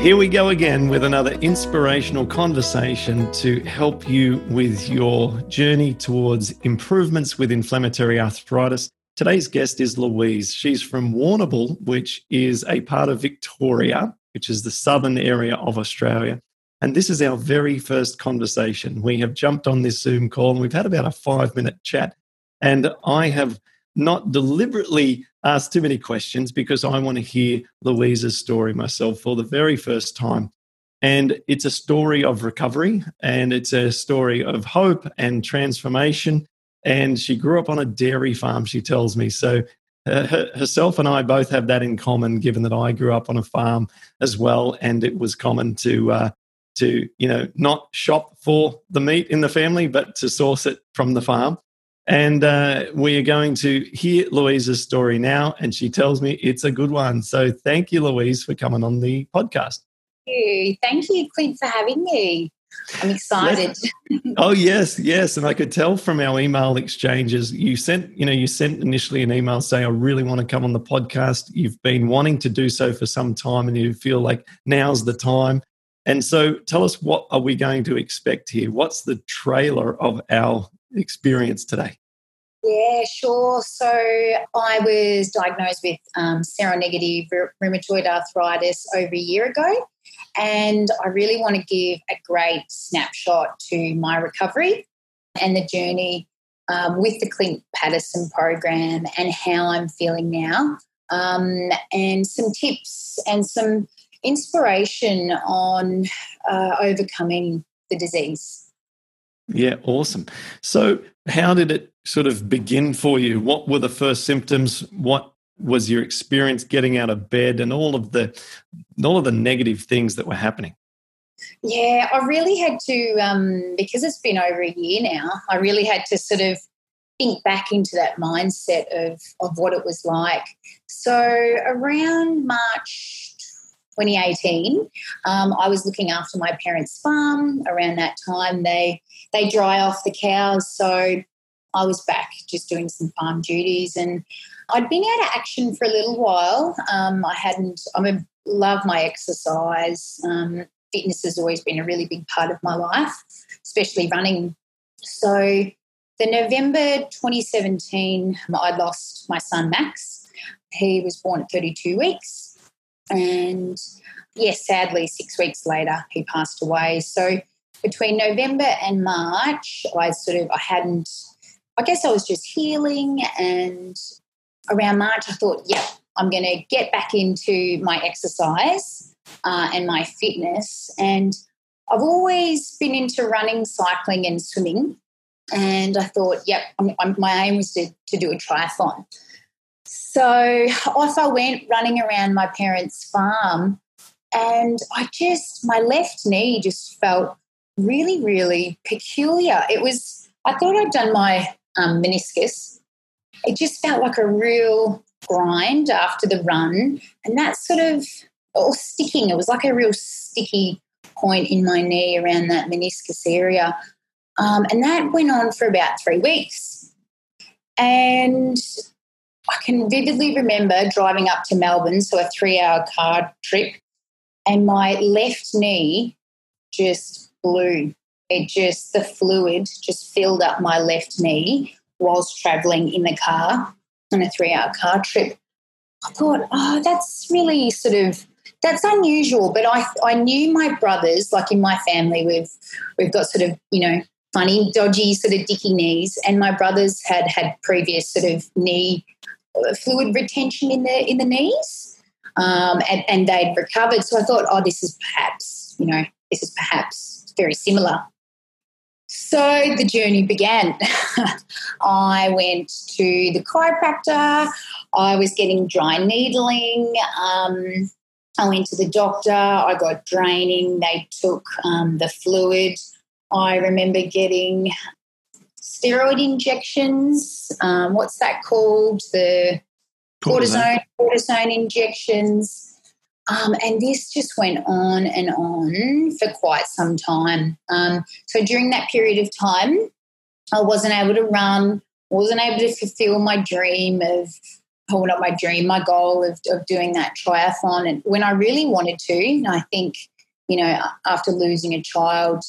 Here we go again with another inspirational conversation to help you with your journey towards improvements with inflammatory arthritis. Today's guest is Louise. She's from Warrnambool, which is a part of Victoria, which is the southern area of Australia. And this is our very first conversation. We have jumped on this Zoom call and we've had about a five minute chat. And I have not deliberately ask too many questions because I want to hear Louise's story myself for the very first time. And it's a story of recovery and it's a story of hope and transformation. And she grew up on a dairy farm, she tells me. So uh, herself and I both have that in common, given that I grew up on a farm as well. And it was common to, uh, to you know, not shop for the meat in the family, but to source it from the farm. And uh, we are going to hear Louise's story now, and she tells me it's a good one. So thank you, Louise, for coming on the podcast. Thank you, thank you, Clint, for having me. I'm excited. Yes. oh yes, yes, and I could tell from our email exchanges. You sent, you know, you sent initially an email saying, "I really want to come on the podcast." You've been wanting to do so for some time, and you feel like now's the time. And so, tell us what are we going to expect here? What's the trailer of our experience today? Yeah, sure. So I was diagnosed with um, seronegative rheumatoid arthritis over a year ago. And I really want to give a great snapshot to my recovery and the journey um, with the Clint Paterson program and how I'm feeling now, um, and some tips and some inspiration on uh, overcoming the disease. Yeah, awesome. So, how did it sort of begin for you? What were the first symptoms? What was your experience getting out of bed, and all of the all of the negative things that were happening? Yeah, I really had to um, because it's been over a year now. I really had to sort of think back into that mindset of of what it was like. So around March 2018, um, I was looking after my parents' farm. Around that time, they they dry off the cows, so I was back just doing some farm duties, and I'd been out of action for a little while. Um, I hadn't. I mean, love my exercise. Um, fitness has always been a really big part of my life, especially running. So, the November 2017, I lost my son Max. He was born at 32 weeks and yes, sadly, six weeks later, he passed away. So between November and March, I sort of I hadn't. I guess I was just healing, and around March, I thought, yeah, I'm going to get back into my exercise uh, and my fitness. And I've always been into running, cycling, and swimming. And I thought, yep, my aim was to, to do a triathlon. So off I went running around my parents' farm, and I just, my left knee just felt really, really peculiar. It was, I thought I'd done my um, meniscus. It just felt like a real grind after the run, and that sort of, or sticking, it was like a real sticky point in my knee around that meniscus area. Um, and that went on for about three weeks. And I can vividly remember driving up to Melbourne, so a three hour car trip, and my left knee just blew. It just, the fluid just filled up my left knee whilst traveling in the car on a three hour car trip. I thought, oh, that's really sort of that's unusual. But I I knew my brothers, like in my family, we've we've got sort of you know funny, dodgy sort of dicky knees, and my brothers had had previous sort of knee fluid retention in the in the knees, um, and, and they'd recovered. So I thought, oh, this is perhaps you know this is perhaps very similar. So the journey began. I went to the chiropractor. I was getting dry needling. Um, I went to the doctor. I got draining. They took um, the fluid. I remember getting steroid injections. Um, what's that called? The cortisone, cortisone injections. Um, and this just went on and on for quite some time. Um, so during that period of time, I wasn't able to run, wasn't able to fulfill my dream of, oh, not my dream, my goal of, of doing that triathlon. And when I really wanted to, and I think, you know, after losing a child,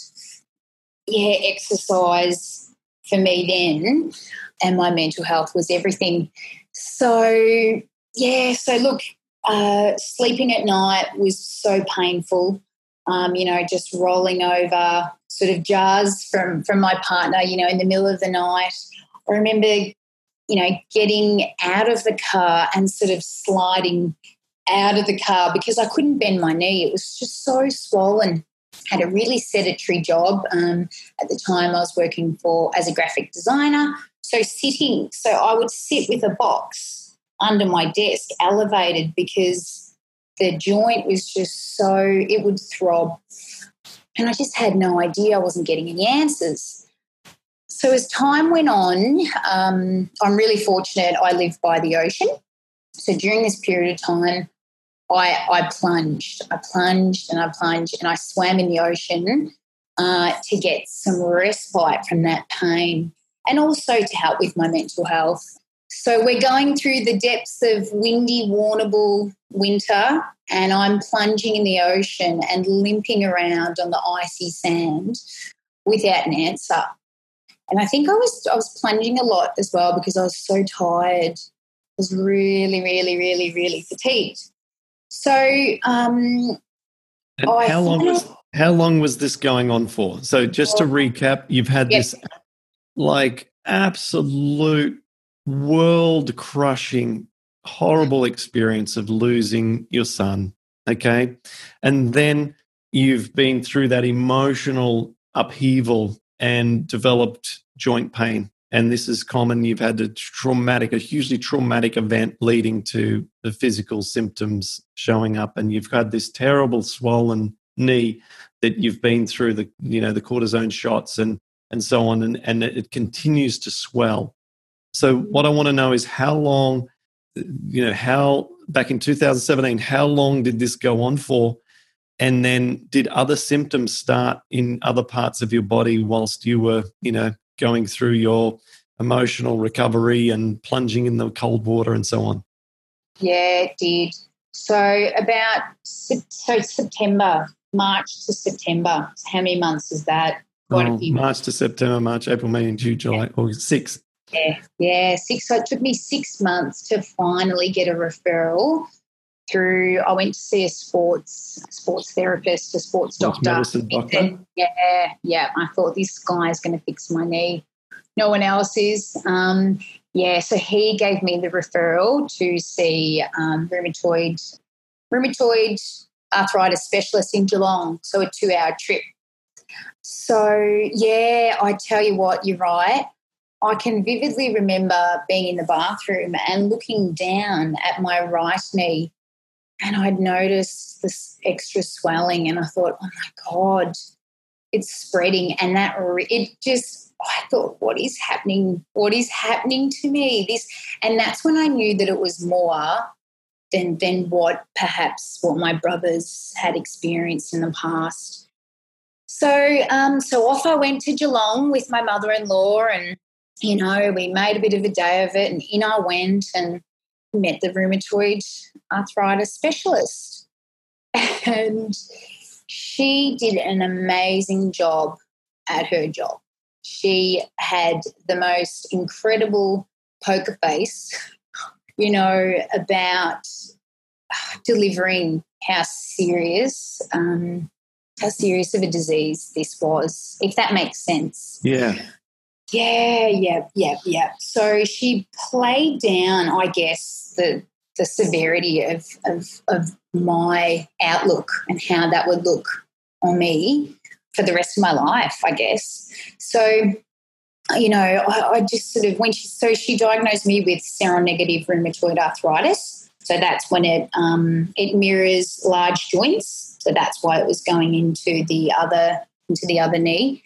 yeah, exercise for me then and my mental health was everything. So, yeah, so look, uh, sleeping at night was so painful. Um, you know, just rolling over sort of jars from from my partner. You know, in the middle of the night. I remember, you know, getting out of the car and sort of sliding out of the car because I couldn't bend my knee. It was just so swollen. Had a really sedentary job. Um, at the time, I was working for as a graphic designer. So sitting, so I would sit with a box under my desk elevated because the joint was just so, it would throb. And I just had no idea. I wasn't getting any answers. So as time went on, um, I'm really fortunate. I live by the ocean. So during this period of time, I, I plunged, I plunged and I plunged and I swam in the ocean uh, to get some respite from that pain and also to help with my mental health. So we're going through the depths of windy Warrnambool winter, and I'm plunging in the ocean and limping around on the icy sand without an answer. And I think I was I was plunging a lot as well because I was so tired. I was really, really, really, really fatigued. So, um, how long was how long was this going on for? So, just to recap, you've had yes. this like absolute world crushing, horrible experience of losing your son. Okay. And then you've been through that emotional upheaval and developed joint pain. And this is common. You've had a traumatic, a hugely traumatic event leading to the physical symptoms showing up. And you've had this terrible swollen knee that you've been through the, you know, the cortisone shots and, and so on. And, and it continues to swell. So what I want to know is how long, you know, how back in 2017, how long did this go on for? And then did other symptoms start in other parts of your body whilst you were, you know, going through your emotional recovery and plunging in the cold water and so on? Yeah, it did. So about so September, March to September. How many months is that? Quite oh, March to September, March, April, May, and June, July, yeah. August, six. Yeah, yeah, six. So it took me six months to finally get a referral through. I went to see a sports sports therapist, a sports doctor. doctor. yeah, yeah. I thought this guy is going to fix my knee. No one else is. Um, yeah, so he gave me the referral to see um, rheumatoid rheumatoid arthritis specialist in Geelong. So a two-hour trip. So yeah, I tell you what, you're right. I can vividly remember being in the bathroom and looking down at my right knee, and I'd noticed this extra swelling, and I thought, oh my God, it's spreading. And that it just, I thought, what is happening? What is happening to me? This, and that's when I knew that it was more than than what perhaps what my brothers had experienced in the past. So, um, so off I went to Geelong with my mother-in-law, and you know, we made a bit of a day of it and in I went and met the rheumatoid arthritis specialist. And she did an amazing job at her job. She had the most incredible poker face, you know, about delivering how serious, um, how serious of a disease this was, if that makes sense. Yeah. Yeah, yeah, yeah, yeah. So she played down, I guess, the the severity of, of of my outlook and how that would look on me for the rest of my life, I guess. So, you know, I, I just sort of when she so she diagnosed me with seronegative rheumatoid arthritis. So that's when it um, it mirrors large joints. So that's why it was going into the other into the other knee.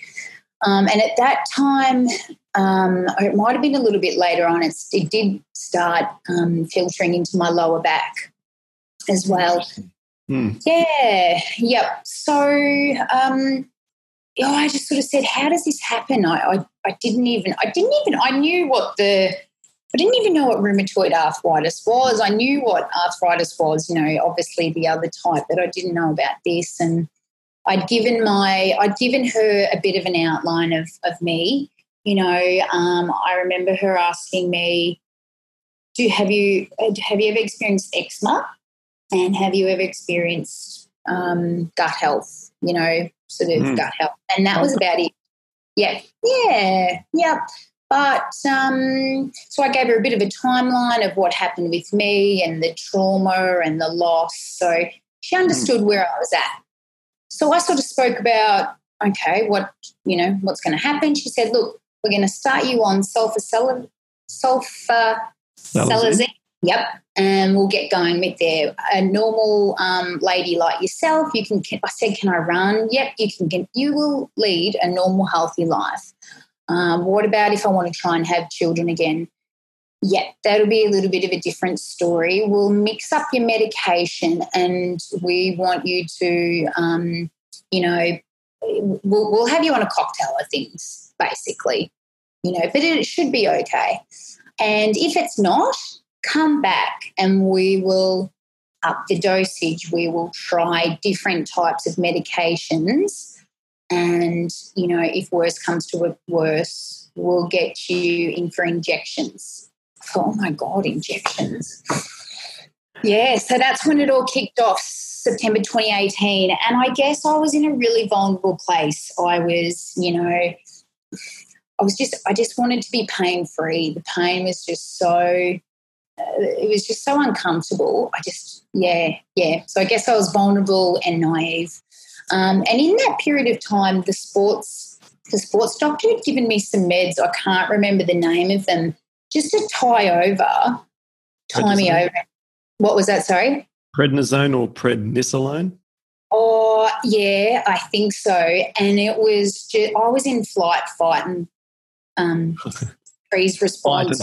Um, and at that time, um, it might have been a little bit later on. it did start um, filtering into my lower back as well. Hmm. Yeah, yep. So um, know, I just sort of said, "How does this happen?" I, I, I didn't even, I didn't even, I knew what the, I didn't even know what rheumatoid arthritis was. I knew what arthritis was, you know, obviously the other type, but I didn't know about this. And I'd given my, I'd given her a bit of an outline of of me. You know, um, I remember her asking me, "Do have you have you ever experienced eczema?" And have you ever experienced um, gut health, you know, sort of mm. gut health? And that was about it. Yeah, yeah, yeah. But um, so I gave her a bit of a timeline of what happened with me and the trauma and the loss. So she understood mm. where I was at. So I sort of spoke about, okay, what, you know, what's going to happen. She said, look, we're going to start you on sulfur, sulfur, Yep. And we'll get going with there. A normal um, lady like yourself, you can. I said, "Can I run?" Yep, you can. Get, you will lead a normal, healthy life. Um, what about if I want to try and have children again? Yeah, that'll be a little bit of a different story. We'll mix up your medication, and we want you to, um, you know, we'll, we'll have you on a cocktail of things, basically. You know, but it should be okay. And if it's not, come back and we will up the dosage. We will try different types of medications. And, you know, if worse comes to worse, we'll get you in for injections. Oh my God, injections. Yeah, so that's when it all kicked off, September 2018. And I guess I was in a really vulnerable place. I was, you know, I was just, I just wanted to be pain free. The pain was just so it was just so uncomfortable. I just, yeah, yeah. So I guess I was vulnerable and naive. Um, and in that period of time, the sports, the sports doctor had given me some meds. I can't remember the name of them, just to tie over, tie me over. What was that? Sorry, prednisone or prednisolone. Oh yeah, I think so. And it was just I was in flight, fight, and um, freeze response.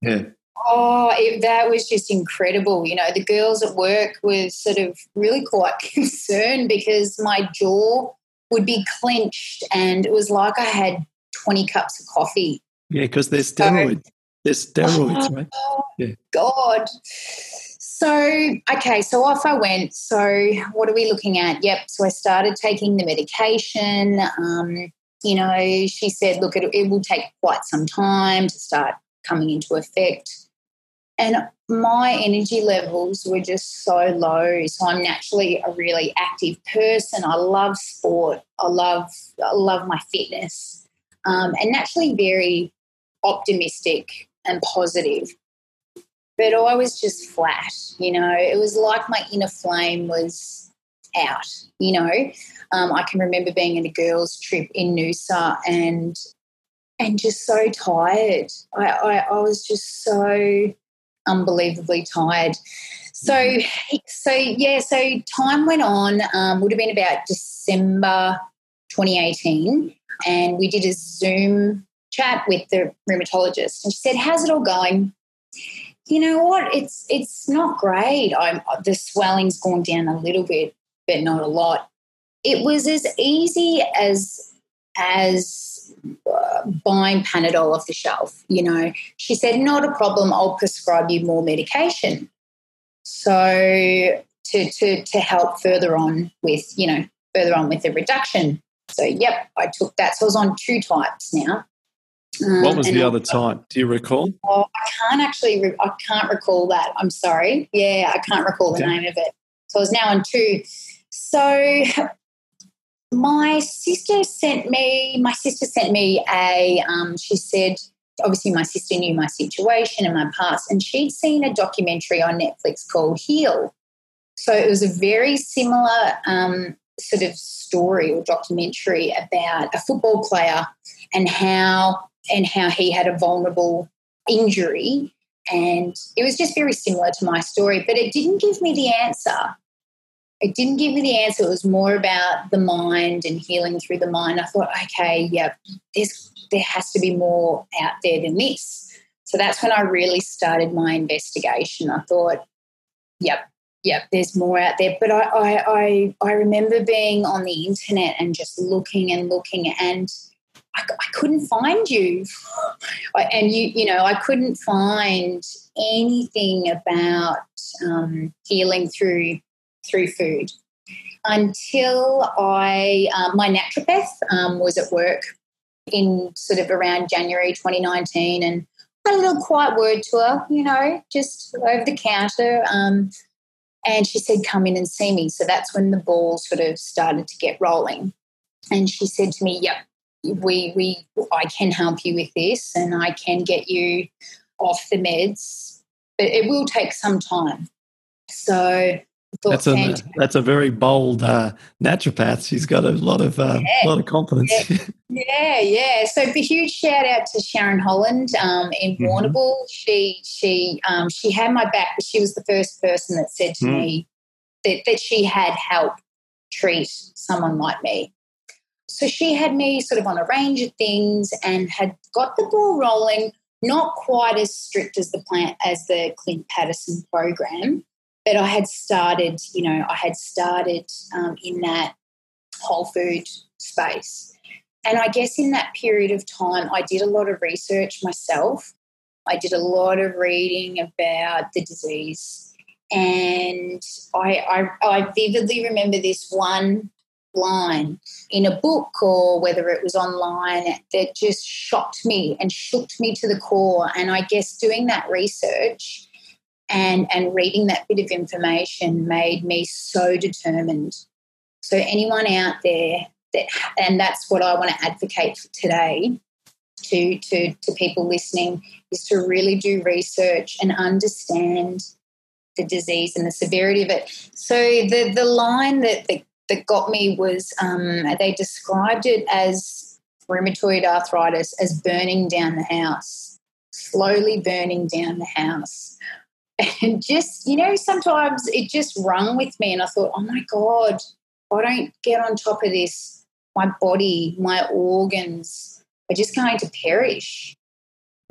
yeah. Oh, it, that was just incredible. You know, the girls at work were sort of really quite concerned because my jaw would be clenched and it was like I had 20 cups of coffee. Yeah, because there's steroids. So, there's steroids, oh, right? Yeah. God. So, okay, so off I went. So, what are we looking at? Yep. So, I started taking the medication. Um, you know, she said, look, it, it will take quite some time to start coming into effect. And my energy levels were just so low. So I'm naturally a really active person. I love sport. I love I love my fitness, um, and naturally very optimistic and positive. But I was just flat. You know, it was like my inner flame was out. You know, um, I can remember being in a girls' trip in Noosa and and just so tired. I, I, I was just so unbelievably tired. So, so yeah, so time went on. Um, would have been about December 2018, and we did a Zoom chat with the rheumatologist, and she said, "How's it all going?" You know what? It's it's not great. I'm the swelling's gone down a little bit, but not a lot. It was as easy as as uh, buying Panadol off the shelf. You know, she said, not a problem. I'll prescribe you more medication. So to to to help further on with you know further on with the reduction. So yep, I took that. So I was on two types now. Um, what was the other type? Do you recall? Oh, I can't actually. Re- I can't recall that. I'm sorry. Yeah, I can't recall the name of it. So I was now on two. So my sister sent me my sister sent me a um, she said obviously my sister knew my situation and my past and she'd seen a documentary on netflix called heal so it was a very similar um, sort of story or documentary about a football player and how and how he had a vulnerable injury. And it was just very similar to my story but it didn't give me the answer. It didn't give me the answer. It was more about the mind and healing through the mind. I thought okay yeah there's there has to be more out there than this. So that's when i really started my investigation. I thought yep yep, there's more out there. But I, I, I, I, remember being on the internet and just looking and looking, and I, I couldn't find you. and you, you know, I couldn't find anything about um, healing through through food until I, um, my naturopath um, was at work in sort of around January 2019, and had a little quiet word to her, you know, just over the counter. Um, and she said, Come in and see me. So that's when the ball sort of started to get rolling. And she said to me, Yep, we, we, I can help you with this and I can get you off the meds, but it will take some time. So that's a that's a very bold uh, naturopath. She's got a lot of uh, yeah. lot of confidence. Yeah. yeah, yeah. So a huge shout out to Sharon Holland um, in mm-hmm. Warrnambool. She she um, she had my back, but she was the first person that said to mm. me that that she had help treat someone like me. So she had me sort of on a range of things and had got the ball rolling. Not quite as strict as the plant as the Clint Paterson program, but I had started, you know, I had started um, in that whole food space. And I guess in that period of time, I did a lot of research myself. I did a lot of reading about the disease. And I, I, I vividly remember this one line in a book or whether it was online that just shocked me and shook me to the core. And I guess doing that research and and reading that bit of information made me so determined so anyone out there that and that's what i want to advocate for today to to to people listening is to really do research and understand the disease and the severity of it so the the line that that, that got me was um, they described it as rheumatoid arthritis as burning down the house slowly burning down the house. And just you know sometimes it just rung with me and i thought oh my god i don't get on top of this my body my organs are just going to perish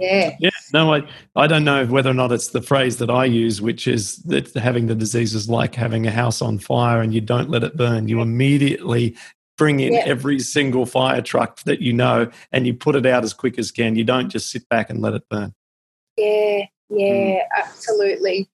yeah yeah no i i don't know whether or not it's the phrase that i use which is that having the disease is like having a house on fire and you don't let it burn you immediately bring in yeah. every single fire truck that you know and you put it out as quick as can you don't just sit back and let it burn yeah yeah, mm. absolutely.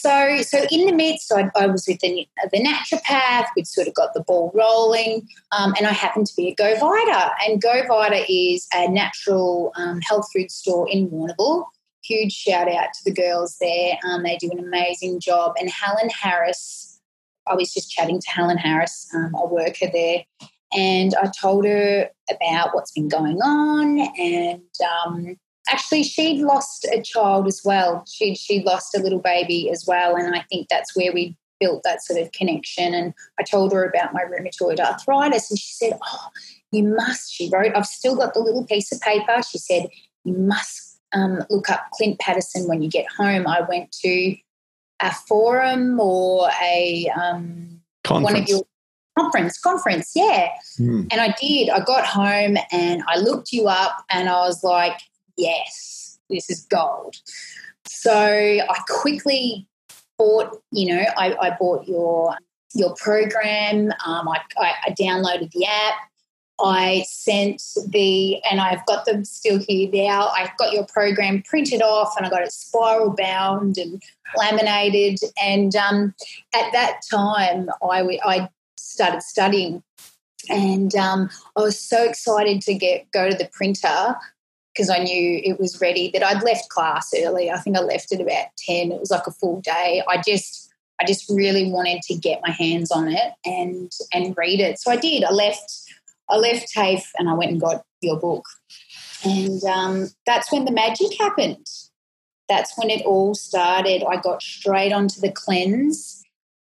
So, so in the midst, I, I was with the, the naturopath. We'd sort of got the ball rolling, um, and I happened to be a Go Vita. And Go Vita is a natural um, health food store in Warrnambool. Huge shout out to the girls there. Um, they do an amazing job. And Helen Harris, I was just chatting to Helen Harris, um, a worker there, and I told her about what's been going on and um, actually she'd lost a child as well. She she lost a little baby as well, and I think that's where we built that sort of connection. And I told her about my rheumatoid arthritis, and she said, "Oh, you must." She wrote, "I've still got the little piece of paper." She said, "You must um, look up Clint Paterson when you get home." I went to a forum or a um, one of your conference conference yeah mm. and i did i got home and i looked you up and i was like yes, this is gold. So I quickly bought, you know, I, I bought your your program. Um, I, I, I downloaded the app. I sent the, and I've got them still here now. I've got your program printed off and I got it spiral bound and laminated. And um, at that time, I, I started studying and um, I was so excited to get go to the printer because I knew it was ready. That I'd left class early. I think I left at about ten. It was like a full day. I just I just really wanted to get my hands on it and and read it. So I did. I left I left TAFE and I went and got your book. And um, that's when the magic happened. That's when it all started. I got straight onto the cleanse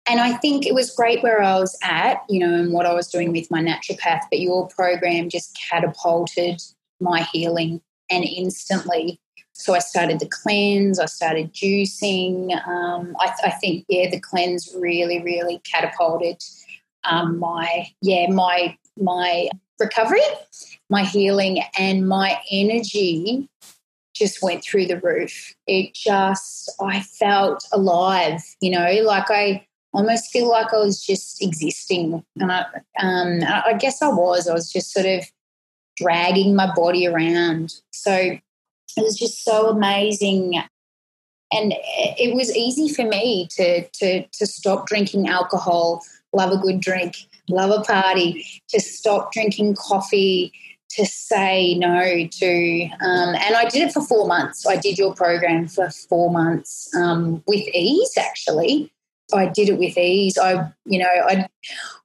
and I think it was great where I was at, you know, and what I was doing with my naturopath. But your program just catapulted my healing and instantly. So I started the cleanse, I started juicing. Um, I, I, think, yeah, the cleanse really, really catapulted um, my, yeah, my, my recovery, my healing, and my energy just went through the roof. It just, I felt alive, you know, like I almost feel like I was just existing. And I, um, I guess I was. I was just sort of dragging my body around. So it was just so amazing. And it was easy for me to, to, to stop drinking alcohol, love a good drink, love a party, to stop drinking coffee, to say no to. Um, and I did it for four months. I did your program for four months um, with ease, actually. I did it with ease. I, you know, I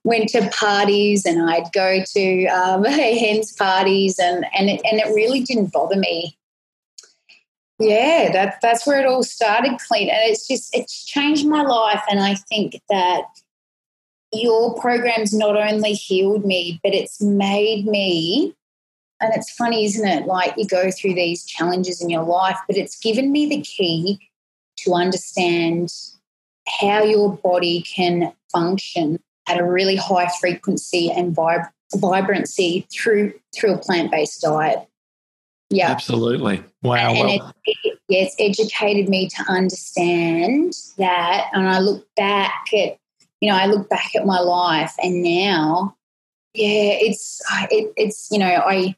went to parties and I'd go to um, hens parties, and and it, and it really didn't bother me. Yeah, that that's where it all started, Clint, and it's just it's changed my life. And I think that your program's not only healed me, but it's made me. And it's funny, isn't it? Like you go through these challenges in your life, but it's given me the key to understand how your body can function at a really high frequency and vib- vibrancy through through a plant based diet. Yeah, absolutely. Wow. And, and well. it, it, it's educated me to understand that. And I look back at, you know, I look back at my life, and now, yeah, it's it, it's you know, I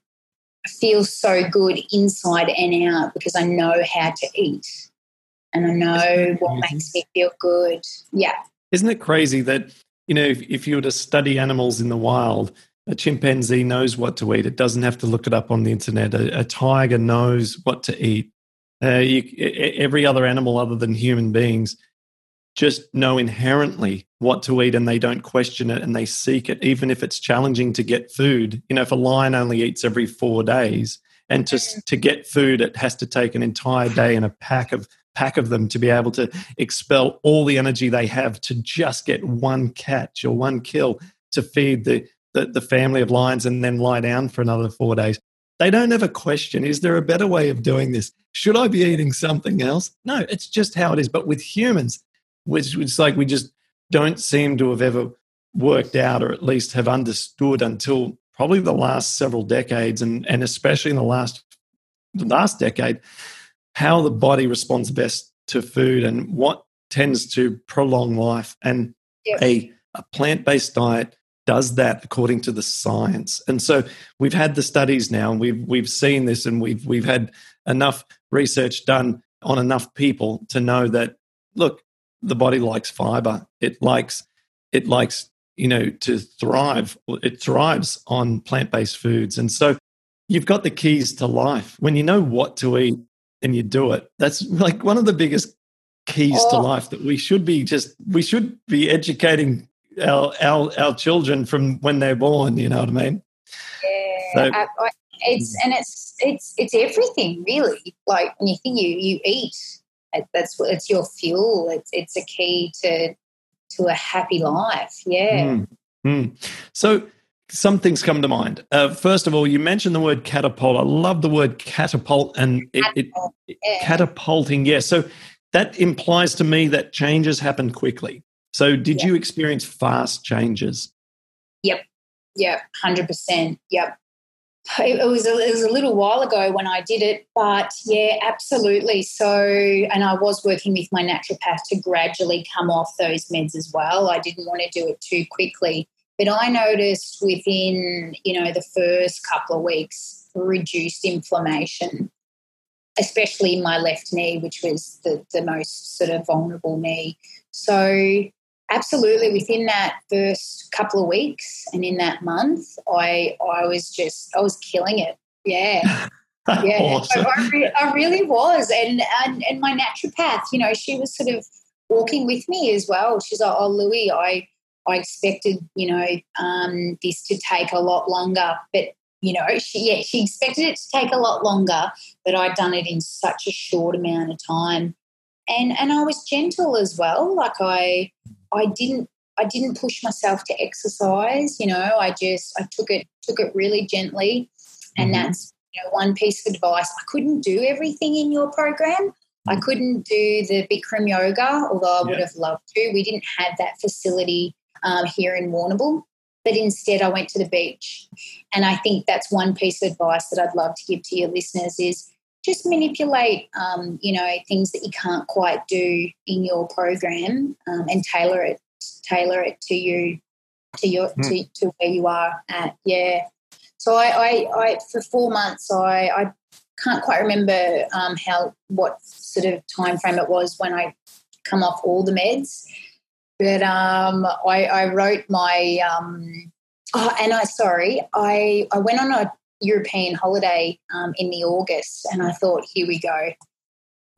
feel so good inside and out because I know how to eat and I know what makes me feel good. Yeah. Isn't it crazy that, you know, if, if you were to study animals in the wild, a chimpanzee knows what to eat. It doesn't have to look it up on the internet. A, a tiger knows what to eat. Uh, you, every other animal other than human beings just know inherently what to eat and they don't question it and they seek it, even if it's challenging to get food. You know, if a lion only eats every four days and to, mm. to get food, it has to take an entire day and a pack of pack of them to be able to expel all the energy they have to just get one catch or one kill to feed the, the, the family of lions and then lie down for another four days. They don't ever question, is there a better way of doing this? Should I be eating something else? No, it's just how it is. But with humans, which it's like we just don't seem to have ever worked out or at least have understood until probably the last several decades and, and especially in the last the last decade how the body responds best to food and what tends to prolong life. And yep. a, a plant based diet does that according to the science. And so we've had the studies now, and we've we've seen this, and we've we've had enough research done on enough people to know that look, the body likes fiber. It likes it likes you know to thrive. It thrives on plant based foods, and so you've got the keys to life when you know what to eat and you do it. That's like one of the biggest keys oh. to life that we should be just we should be educating our our our children from when they're born. You know what I mean? Yeah, so, I, I, it's and it's it's it's everything really. Like when you think you you eat, that's what it's your fuel. It's it's a key to to a happy life. Yeah. Mm, mm. So some things come to mind. Uh, first of all, you mentioned the word catapult. I love the word catapult and it, it, it yeah. catapulting. Yeah. So that implies to me that changes happen quickly. So did you experience fast changes? Yep. Yep. Hundred percent. Yep. It was a, it was a little while ago when I did it, but yeah, absolutely. So, and I was working with my naturopath to gradually come off those meds as well. I didn't want to do it too quickly but I noticed within, you know, the first couple of weeks, reduced inflammation, especially my left knee, which was the, the most sort of vulnerable knee. So absolutely within that first couple of weeks and in that month, I I was just I was killing it. Yeah. yeah, awesome. I, I, re- I, really was, and, and and my naturopath, you know, she was sort of walking with me as well. She's like, "Oh, Louise, I I expected, you know, um, this to take a lot longer, but you know, she yeah, she expected it to take a lot longer, but I'd done it in such a short amount of time, and and I was gentle as well. Like I, I didn't I didn't push myself to exercise. You know, I just I took it took it really gently, and mm-hmm. that's you know one piece of advice. I couldn't do everything in your program. I couldn't do the Bikram yoga, although I would have loved to. We didn't have that facility um, here in Warrnambool, but instead I went to the beach. And I think that's one piece of advice that I'd love to give to your listeners is just manipulate, um, you know, things that you can't quite do in your program um, and tailor it, tailor it to you, to your, mm. to, to where you are at. Yeah. So I, I, I for four months, I, I can't quite remember um, how what sort of time frame it was when I come off all the meds, but um, I, I, wrote my um, oh, and I sorry I I went on a European holiday um, in the August, and I thought, here we go.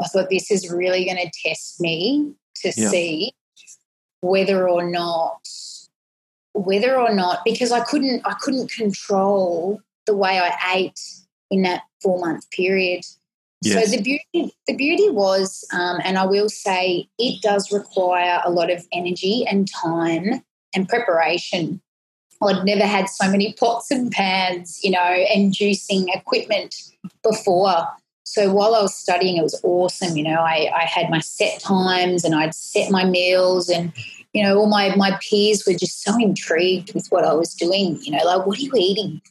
I thought this is really going to test me to yeah. see whether or not whether or not because I couldn't I couldn't control the way I ate in that four month period. Yes. So the beauty, the beauty was, um, and I will say, it does require a lot of energy and time and preparation. I'd never had so many pots and pans, you know, and juicing equipment before. So while I was studying, it was awesome. You know, I, I had my set times and I'd set my meals and you know, all my my peers were just so intrigued with what I was doing. You know, like, what are you eating?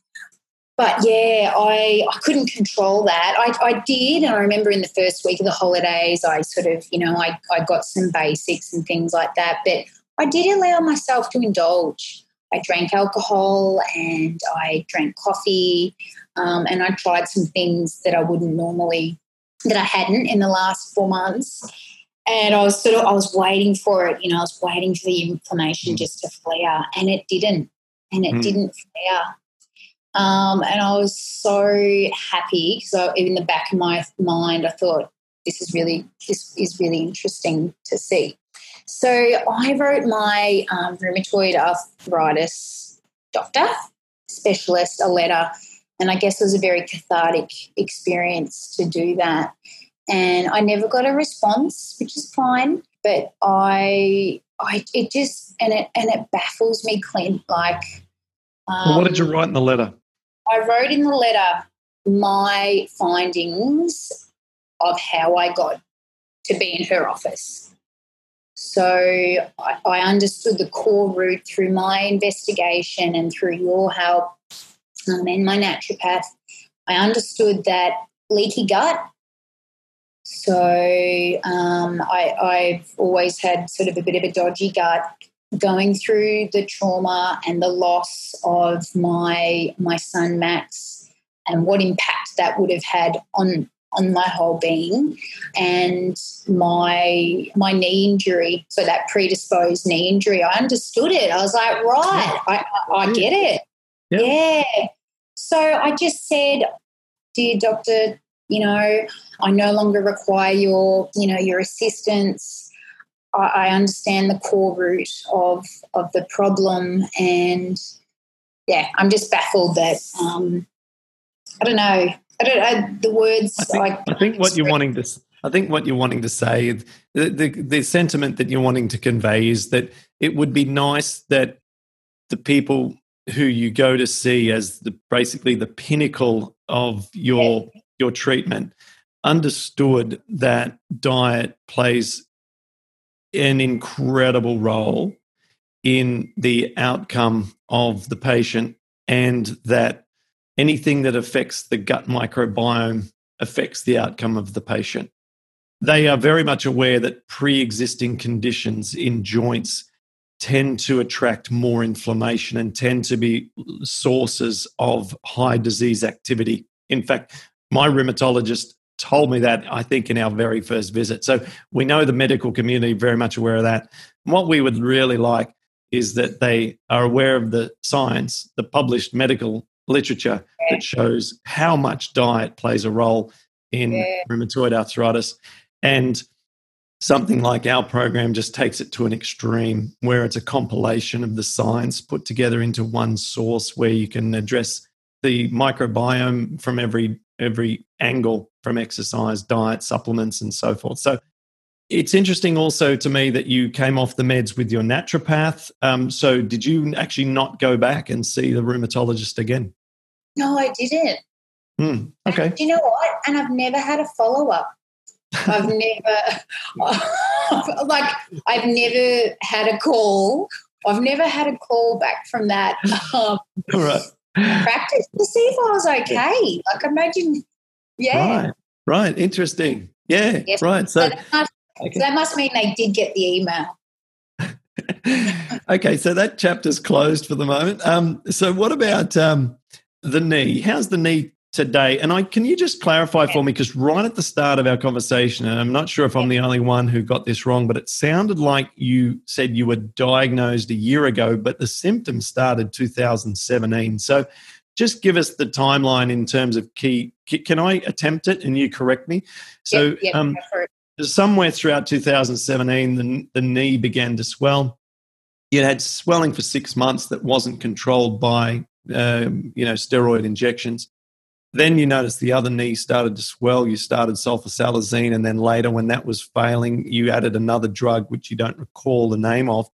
But yeah, I, I couldn't control that. I, I did. And I remember in the first week of the holidays, I sort of, you know, I, I got some basics and things like that. But I did allow myself to indulge. I drank alcohol and I drank coffee um, and I tried some things that I wouldn't normally, that I hadn't in the last four months. And I was sort of, I was waiting for it, you know, I was waiting for the inflammation mm. just to flare and it didn't. And it mm. didn't flare. Um, and I was so happy because in the back of my mind, I thought this is really this is really interesting to see. So I wrote my um, rheumatoid arthritis doctor specialist a letter, and I guess it was a very cathartic experience to do that. And I never got a response, which is fine. But I, I, it just and it and it baffles me, Clint. Like, um, well, what did you um, write in the letter? I wrote in the letter my findings of how I got to be in her office. So I, I understood the core route through my investigation and through your help um, and my naturopath. I understood that leaky gut. So um, I, I've always had sort of a bit of a dodgy gut going through the trauma and the loss of my my son Max and what impact that would have had on on my whole being and my my knee injury so that predisposed knee injury. I understood it. I was like right i, I get it. Yeah. yeah. So i just said dear doctor you know i no longer require your you know your assistance I, understand the core root of of the problem, and yeah, I'm just baffled that um, I don't know. I don't know the words. I think, like, I think what you're wanting to. I think what you're wanting to say, the, the, the sentiment that you're wanting to convey is that it would be nice that the people who you go to see as the basically the pinnacle of your yeah. your treatment understood that diet plays an incredible role in the outcome of the patient and that anything that affects the gut microbiome affects the outcome of the patient. They are very much aware that pre existing conditions in joints tend to attract more inflammation and tend to be sources of high disease activity. In fact, my rheumatologist told me that, I think, in our very first visit. So we know the medical community very much aware of that. And what we would really like is that they are aware of the science, the published medical literature that shows how much diet plays a role in yeah. rheumatoid arthritis. And something like our program just takes it to an extreme where it's a compilation of the science put together into one source where you can address the microbiome from every every angle from exercise, diet, supplements, and so forth. So it's interesting also to me that you came off the meds with your naturopath. Um, so, did you actually not go back and see the rheumatologist again? No, I didn't. Hmm, okay. Do you know what? And I've never had a follow up. I've never, like, I've never had a call. I've never had a call back from that um, All right. Practice to see if I was okay. Like, imagine, yeah. Right. Right. Interesting. Yeah. Yes. Right. So So, that, must, okay. that must mean they did get the email. okay. So that chapter's closed for the moment. Um, so, what about um, the knee? How's the knee today? And I can you just clarify for me because right at the start of our conversation, and I'm not sure if I'm the only one who got this wrong, but it sounded like you said you were diagnosed a year ago, but the symptoms started 2017. So, just give us the timeline in terms of key. Can I attempt it and you correct me? So, Yep, yep, um, go for it. somewhere throughout 2017, the, the knee began to swell. You had swelling for six months that wasn't controlled by, um, you know, steroid injections. Then you noticed the other knee started to swell. You started sulfasalazine, and then later, when that was failing, you added another drug which you don't recall the name of.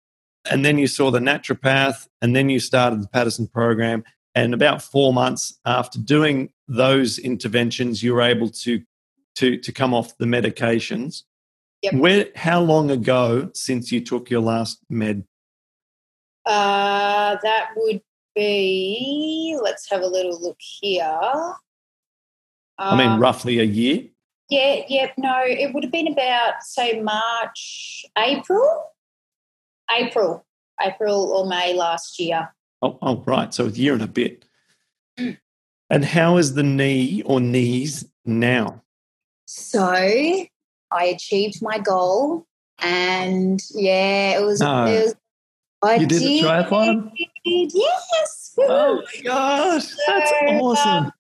And then you saw the naturopath, and then you started the Paddison program. And about four months after doing those interventions, you were able to to to come off the medications. Yep. Where? How long ago since you took your last med? Uh, that would be, let's have a little look here. I mean, Um, roughly a year. Yeah, yeah, no, it would have been about, say, March, April? April, April or May last year. Oh, oh, right. So a year and a bit. Mm. And how is the knee or knees now? So I achieved my goal. And yeah, it was, No. it was I You did the triathlon? Yes. Oh my gosh, that's So, awesome. um,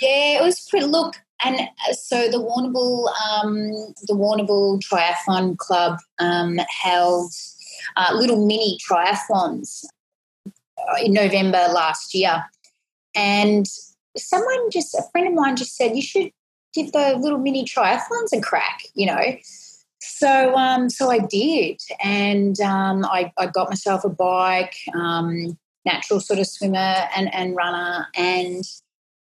Yeah, it was pretty. Look, and uh, so the Warrnambool, um, the Warrnambool Triathlon Club um, held uh, little mini triathlons uh, in November last year, and someone just a friend of mine just said you should give the little mini triathlons a crack. You know. So, um, so I did, and um, I, I got myself a bike, um, natural sort of swimmer and, and runner, and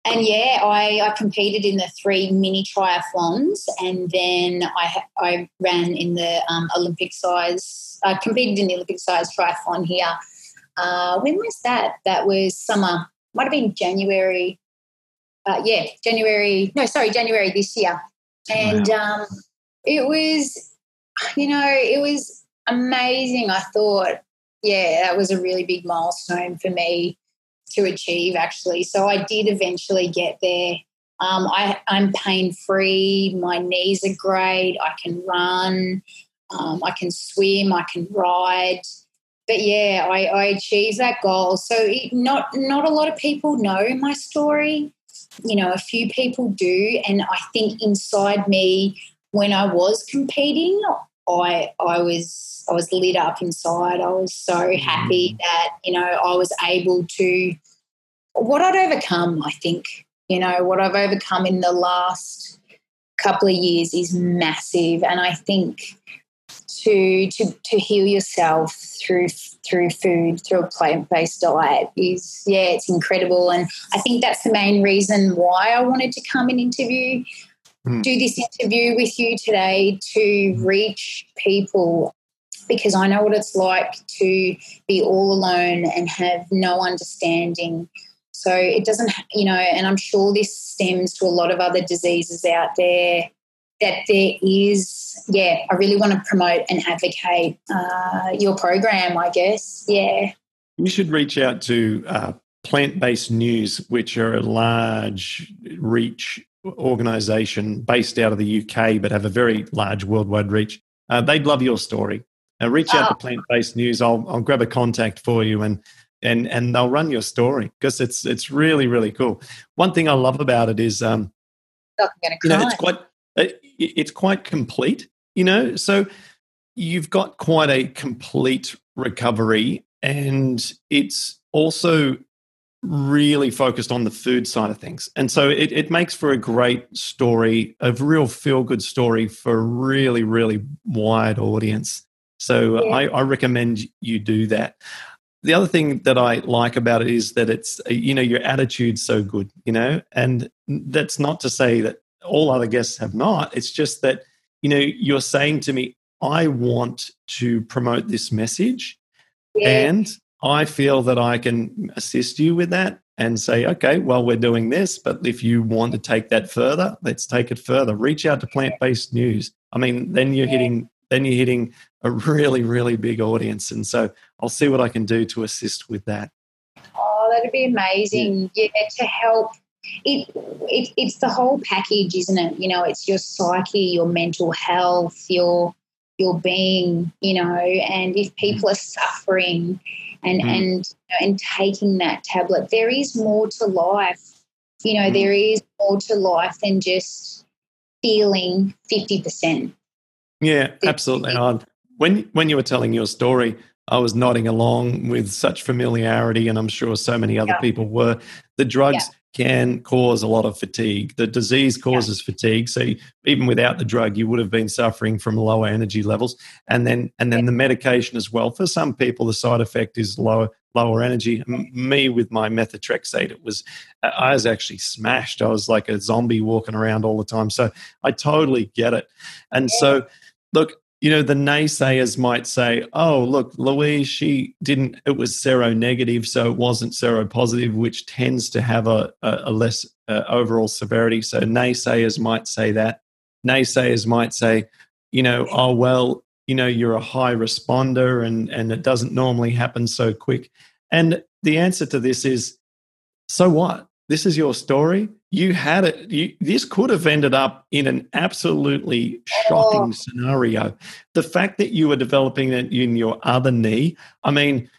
and yeah, I, I competed in the three mini triathlons, and then I I ran in the um, Olympic size. I competed in the Olympic size triathlon here. Uh, when was that? That was summer. Might have been January. Uh, yeah, January. No, sorry, January this year. And um, it was, you know, it was amazing. I thought, yeah, that was a really big milestone for me to achieve actually. So I did eventually get there. Um, I, I'm pain free. My knees are great. I can run. Um, I can swim. I can ride. But yeah, I, I achieved that goal. So it, not not a lot of people know my story. You know, a few people do, and I think inside me, when I was competing, I I was I was lit up inside. I was so happy mm. that you know I was able to what I'd overcome. I think you know what I've overcome in the last couple of years is massive, and I think to to to heal yourself through through food through a plant based diet is yeah it's incredible, and I think that's the main reason why I wanted to come and interview Hmm. do this interview with you today to reach people because I know what it's like to be all alone and have no understanding. So it doesn't, you know, and I'm sure this stems to a lot of other diseases out there. That there is, yeah, I really want to promote and advocate uh, your program, I guess. Yeah. You should reach out to uh, Plant Based News, which are a large reach organization based out of the UK, but have a very large worldwide reach. Uh, they'd love your story. Uh, reach out Oh. to Plant Based News. I'll, I'll grab a contact for you and and and they'll run your story because it's it's really really cool. One thing I love about it is um, I'm going to you know it's quite it, it's quite complete you know so you've got quite a complete recovery and it's also really focused on the food side of things. And so it, it makes for a great story, a real feel good story for a really, really wide audience. So yeah. I, I recommend you do that. The other thing that I like about it is that it's, you know, your attitude's so good, you know, and that's not to say that all other guests have not. It's just that, you know, you're saying to me, I want to promote this message. Yeah. And I feel that I can assist you with that and say, okay, well, we're doing this, but if you want to take that further, let's take it further. Reach out to plant based news. I mean, then you're hitting then you're hitting a really, really big audience. And so I'll see what I can do to assist with that. Oh, that'd be amazing. Yeah, yeah to help. It, it it's the whole package, isn't it? You know, it's your psyche, your mental health, your your being, you know, and if mm. people are suffering and mm. and you know, and taking that tablet, there is more to life. You know, mm. there is more to life than just feeling fifty percent. Yeah, absolutely. when when you were telling your story, I was nodding along with such familiarity, and I'm sure so many other yeah. people were. The drugs yeah. Can cause a lot of fatigue. The disease causes yeah. fatigue. So even without the drug, you would have been suffering from lower energy levels, and then and then the medication as well. For some people, the side effect is lower lower energy. Me with my methotrexate, it was uh, I was actually smashed. I was like a zombie walking around all the time. So I totally get it, and so look, you know, the naysayers might say, oh, look, Louise, she didn't, it was seronegative, so it wasn't seropositive, which tends to have a, a, less uh, overall severity. So naysayers might say that. Naysayers might say, you know, oh, well, you know, you're a high responder and, and it doesn't normally happen so quick. And the answer to this is, so what? This is your story you had it. You, this could have ended up in an absolutely shocking oh. scenario. The fact that you were developing it in your other knee, I mean,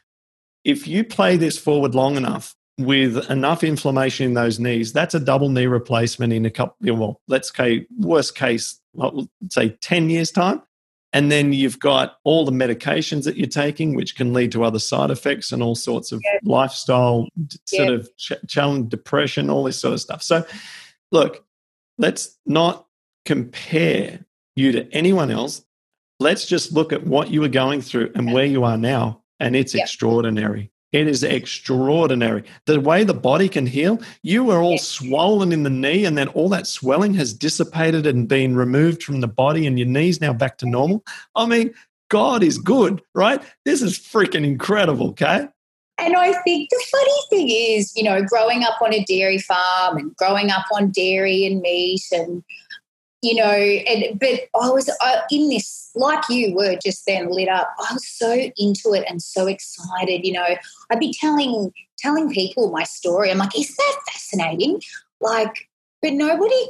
if you play this forward long enough with enough inflammation in those knees, that's a double knee replacement in a couple, well, let's say, worst case, say 10 years' time. And then you've got all the medications that you're taking, which can lead to other side effects and all sorts of yeah. lifestyle yeah. sort of ch- challenge, depression, all this sort of stuff. So, look, let's not compare you to anyone else. Let's just look at what you were going through and yeah. where you are now. And it's extraordinary. It is extraordinary. The way the body can heal, you were all swollen in the knee, and then all that swelling has dissipated and been removed from the body, and your knee's now back to normal. I mean, God is good, right? This is freaking incredible, okay? And I think the funny thing is, you know, growing up on a dairy farm and growing up on dairy and meat and you know, and but I was uh, in this, like you were just then lit up. I was so into it and so excited. You know, I'd be telling telling people my story. I'm like, isn't that fascinating? Like, but nobody,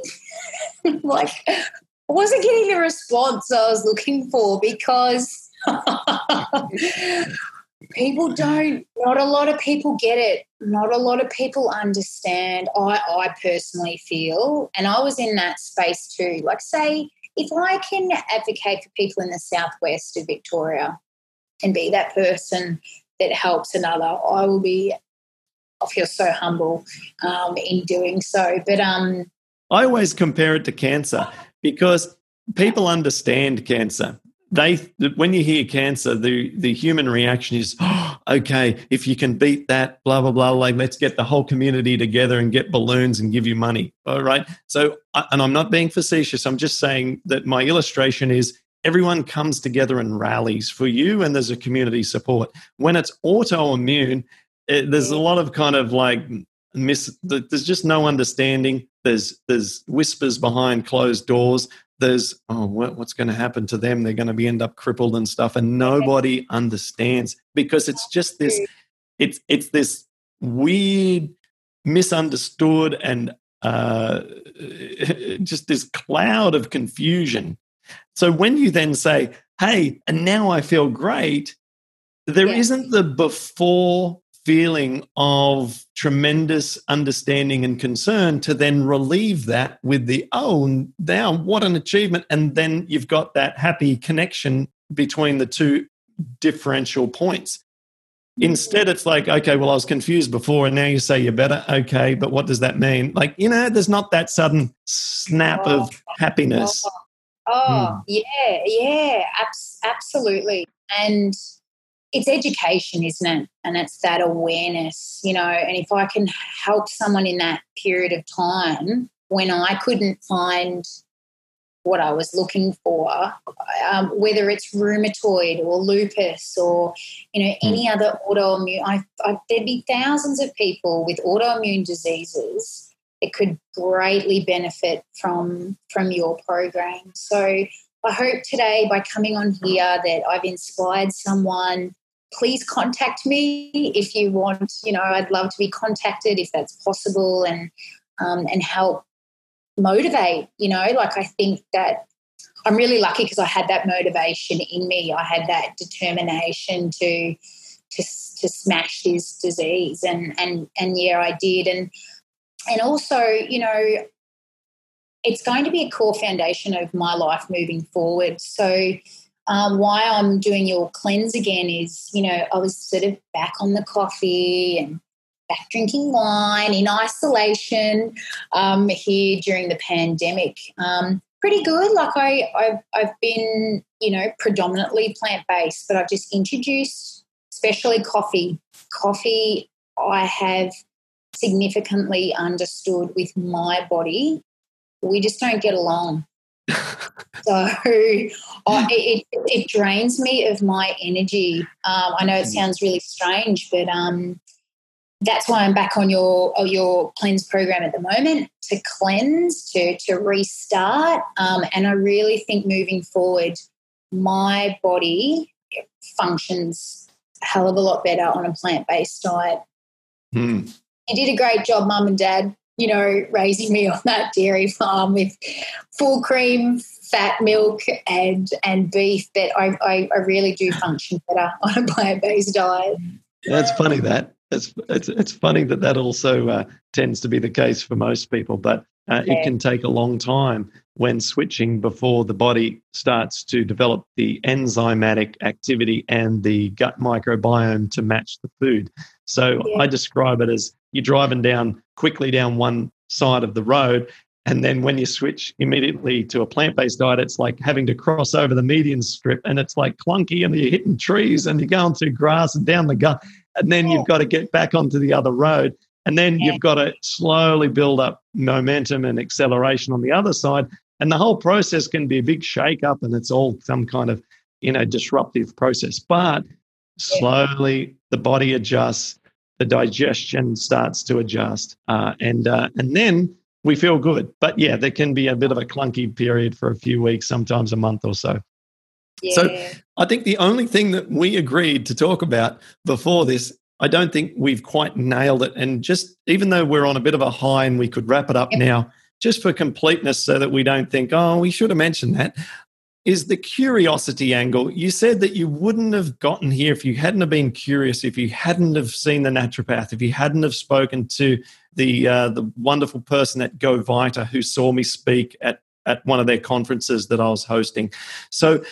like, I wasn't getting the response I was looking for because people don't not a lot of people get it. Not a lot of people understand. I i personally feel and i was in that space too. Like say if i can advocate for people in the southwest of victoria and be that person that helps another i will be i feel so humble um, in doing so. But um i always compare it to cancer because people understand cancer they when you hear cancer the the human reaction is oh, okay if you can beat that blah blah blah like let's get the whole community together and get balloons and give you money. All right? So and i'm not being facetious. I'm just saying that my illustration is everyone comes together and rallies for you and there's a community support. When it's autoimmune it, there's a lot of kind of like miss there's just no understanding. There's there's whispers behind closed doors there's oh what, what's going to happen to them? They're going to be end up crippled and stuff and nobody understands because it's just this it's it's this weird misunderstood and uh, just this cloud of confusion. So when you then say hey and now i feel great there yes. not the before feeling of tremendous understanding and concern to then relieve that with the oh now what an achievement and then you've got that happy connection between the two differential points Instead, it's like, okay, well, I was confused before, and now you say you're better. Okay, but what does that mean? Like, you know, there's not that sudden snap oh, of happiness. Oh, oh hmm. yeah, yeah, abs- absolutely. And it's education, isn't it? And it's that awareness, you know. And if I can help someone in that period of time when I couldn't find what I was looking for, um, whether it's rheumatoid or lupus or you know any hmm. other autoimmune. I, I, there'd be thousands of people with autoimmune diseases that could greatly benefit from from your program. So I hope today by coming on here that I've inspired someone. Please contact me if you want. You know, I'd love to be contacted if that's possible and um, and help motivate, you know, like I think that I'm really lucky because I had that motivation in me. I had that determination to to to smash this disease and and and yeah, I did and and also, you know, it's going to be a core foundation of my life moving forward. So um, why I'm doing your cleanse again is, you know, I was sort of back on the coffee and back drinking wine in isolation um, here during the pandemic. Um, pretty good. Like I, I've, I've been, you know, predominantly plant based, but I've just introduced, especially coffee. Coffee, I have significantly understood with my body. We just don't get along. So I, it, it, drains me of my energy. Um, I know it mm. sounds really strange, but um, that's why I'm back on your your cleanse program at the moment to cleanse, to to restart. Um, and I really think moving forward, my body functions a hell of a lot better on a plant based diet. Mm. You did a great job, mum and dad. You know, raising me on that dairy farm with full cream, fat milk, and and beef. But I, I, I really do function better on a plant based diet. That's funny that it's it's it's funny that that also uh, tends to be the case for most people, but uh, it can take a long time when switching before the body starts to develop the enzymatic activity and the gut microbiome to match the food. So yeah. I describe it as you're driving down quickly down one side of the road. And then when you switch immediately to a plant based diet, it's like having to cross over the median strip and it's like clunky and you're hitting trees and you're going through grass and down the gut. And then you've got to get back onto the other road. And then you've got to slowly build up momentum and acceleration on the other side. And the whole process can be a big shake up and it's all some kind of you know disruptive process. But slowly the body adjusts the digestion starts to adjust uh, and uh, and then we feel good but yeah there can be a bit of a clunky period for a few weeks sometimes a month or so so I think the only thing that we agreed to talk about before this, I don't think we've quite nailed it. And just even though we're on a bit of a high and we could wrap it up yep. now, just for completeness so that we don't think, oh, we should have mentioned that, is the curiosity angle. You said that you wouldn't have gotten here if you hadn't have been curious, if you hadn't have seen the naturopath, if you hadn't have spoken to the uh, the wonderful person at Go Vita who saw me speak at at one of their conferences that I was hosting. So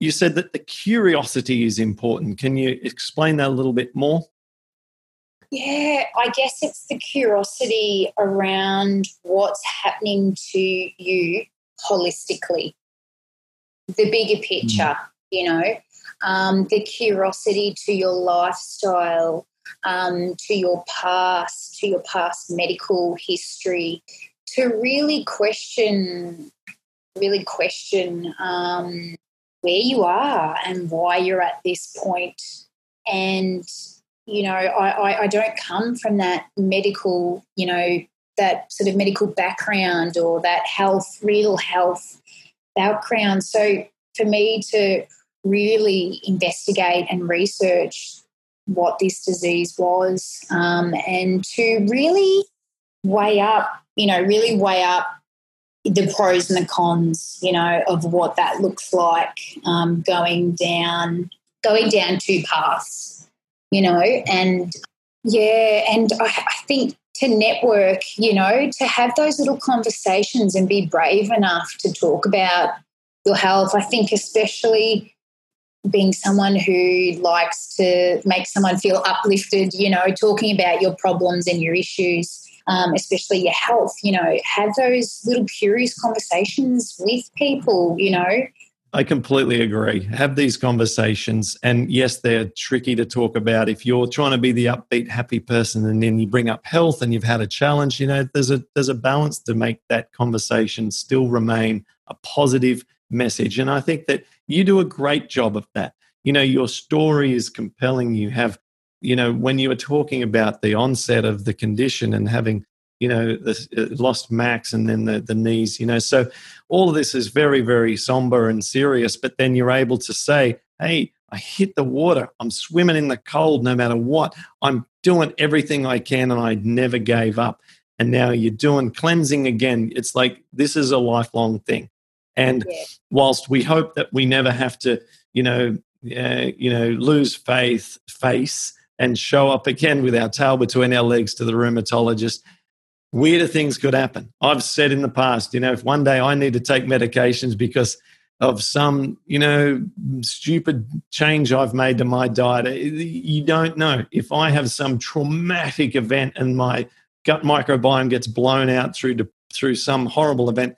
you said that the curiosity is important. Can you explain that a little bit more? Yeah, I guess it's the curiosity around what's happening to you holistically, the bigger picture, mm. you know, um, the curiosity to your lifestyle, um, to your past, to your past medical history, to really question, really question um, where you are and why you're at this point. And, you know, I, I, I don't come from that medical, you know, that sort of medical background or that health, real health background. So for me to really investigate and research what this disease was um, and to really weigh up, you know, really weigh up the pros and the cons, you know, of what that looks like um, going down, going down two paths, you know, and yeah, and I, I think to network, you know, to have those little conversations and be brave enough to talk about your health. I think especially being someone who likes to make someone feel uplifted, you know, talking about your problems and your issues. Um, especially your health, you know, have those little curious conversations with people, you know, I completely agree. Have these conversations. And yes, they're tricky to talk about. If you're trying to be the upbeat, happy person and then you bring up health and you've had a challenge, you know, there's a there's a balance to make that conversation still remain a positive message. And I think that you do a great job of that. You know, your story is compelling. You have, you know, when you were talking about the onset of the condition and having you know, the, uh, lost Max and then the, the knees, you know. So all of this is very, very somber and serious. But then you're able to say, hey, I hit the water. I'm swimming in the cold no matter what. I'm doing everything I can and I never gave up. And now you're doing cleansing again. It's like this is a lifelong thing. And yeah. whilst we hope that we never have to, you know, uh, you know, lose faith, face, and show up again with our tail between our legs to the rheumatologist, weirder things could happen. I've said in the past, you know, if one day I need to take medications because of some, you know, stupid change I've made to my diet, eh, you don't know. If I have some traumatic event and my gut microbiome gets blown out through through some horrible event,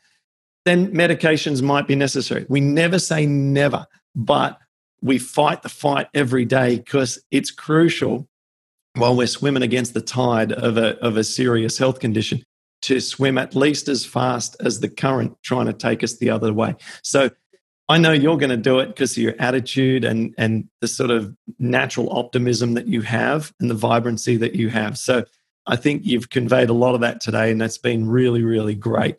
then medications might be necessary. We never say never, but we fight the fight every day because it's crucial while we're swimming against the tide of a, of a serious health condition to swim at least as fast as the current trying to take us the other way. So I know you're going to do it because of your attitude and, and the sort of natural optimism that you have and the vibrancy that you have. So I think you've conveyed a lot of that today, and that's been really, really great.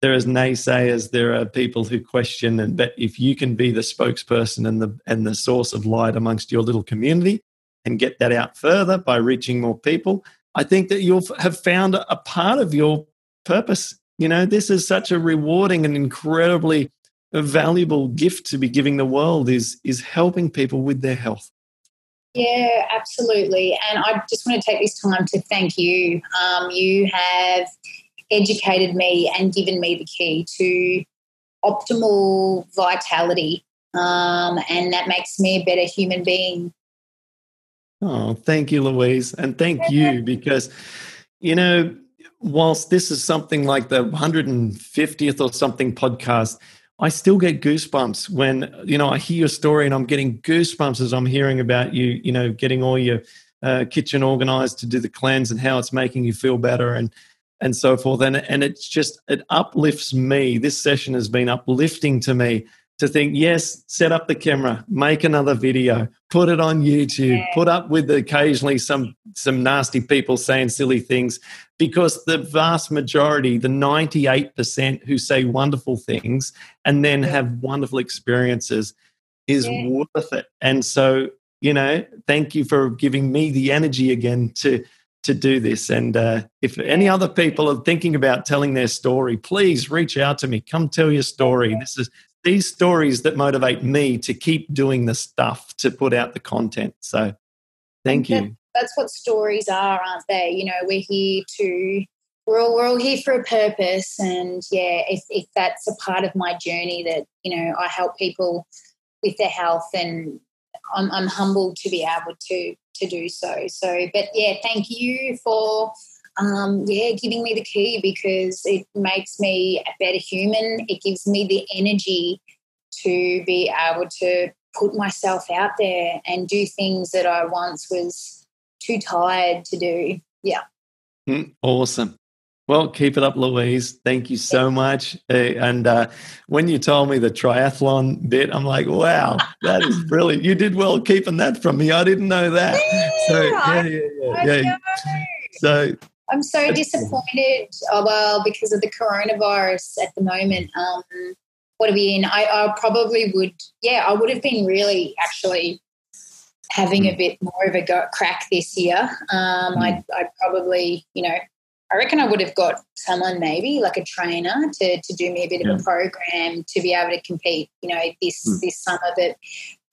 There is naysayers, there are people who question, and but if you can be the spokesperson and the and the source of light amongst your little community, and get that out further by reaching more people, I think that you'll have found a part of your purpose. You know, this is such a rewarding and incredibly valuable gift to be giving the world is is helping people with their health. Yeah, absolutely. And I just want to take this time to thank you. Um, you have educated me and given me the key to optimal vitality. Um, and that makes me a better human being. Oh, thank you, Louise. And thank you because, you know, whilst this is something like the 150th or something podcast, I still get goosebumps when, you know, I hear your story and I'm getting goosebumps as I'm hearing about you, you know, getting all your uh, kitchen organized to do the cleanse and how it's making you feel better and, and so forth. And, and it's just, it uplifts me. This session has been uplifting to me to think, yes, set up the camera, make another video, put it on YouTube, yeah. put up with occasionally some some nasty people saying silly things, because the vast majority, the 98% who say wonderful things and then yeah. have wonderful experiences is yeah. worth it. And so, you know, thank you for giving me the energy again to to do this. And uh, if any other people are thinking about telling their story, please reach out to me. Come tell your story. This is these stories that motivate me to keep doing the stuff to put out the content. So thank you. That, that's what stories are, aren't they? You know, we're here to we're all, we're all here for a purpose and yeah if, if that's a part of my journey that you know i help people with their health and i'm, I'm humbled to be able to to do so so but yeah thank you for um, yeah, giving me the key because it makes me a better human. It gives me the energy to be able to put myself out there and do things that I once was too tired to do. Yeah. Mm, awesome. Well, keep it up, Louise. Thank you so much. And uh, when you told me the triathlon bit, I'm like, wow, that is brilliant. You did well keeping that from me. I didn't know that. So, yeah, yeah, yeah. yeah. So, I'm so disappointed. Oh, well, because of the coronavirus at the moment. Um, what are we in? I, I probably would, yeah, I would have been really actually having a hmm. bit more of a go, crack this year. Um, mm. I'd, I'd probably, you know, I reckon I would have got someone maybe like a trainer to, to do me a bit yeah. of a program to be able to compete, you know, this mm. this summer. But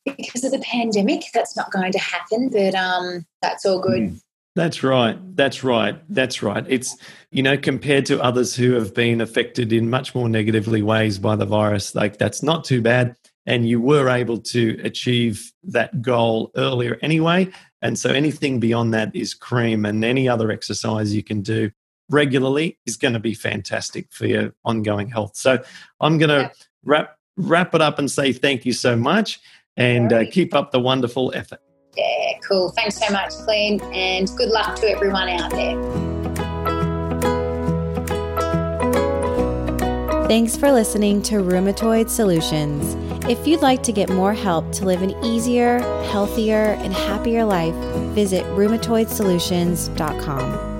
because of the pandemic, that's not going to happen. But um, that's all good. Mm. That's right. That's right. That's right. It's, you know, compared to others who have been affected in much more negatively ways by the virus, like that's not too bad. and you were able to achieve that goal earlier anyway. And so anything beyond that is cream, and any other exercise you can do regularly is going to be fantastic for your ongoing health. So I'm going to wrap wrap it up and say thank you so much, and uh, keep up the wonderful effort. Yeah, cool. Thanks so much, Clint, and good luck to everyone out there. Thanks for listening to Rheumatoid Solutions. If you'd like to get more help to live an easier, healthier, and happier life, visit rheumatoidsolutions.com.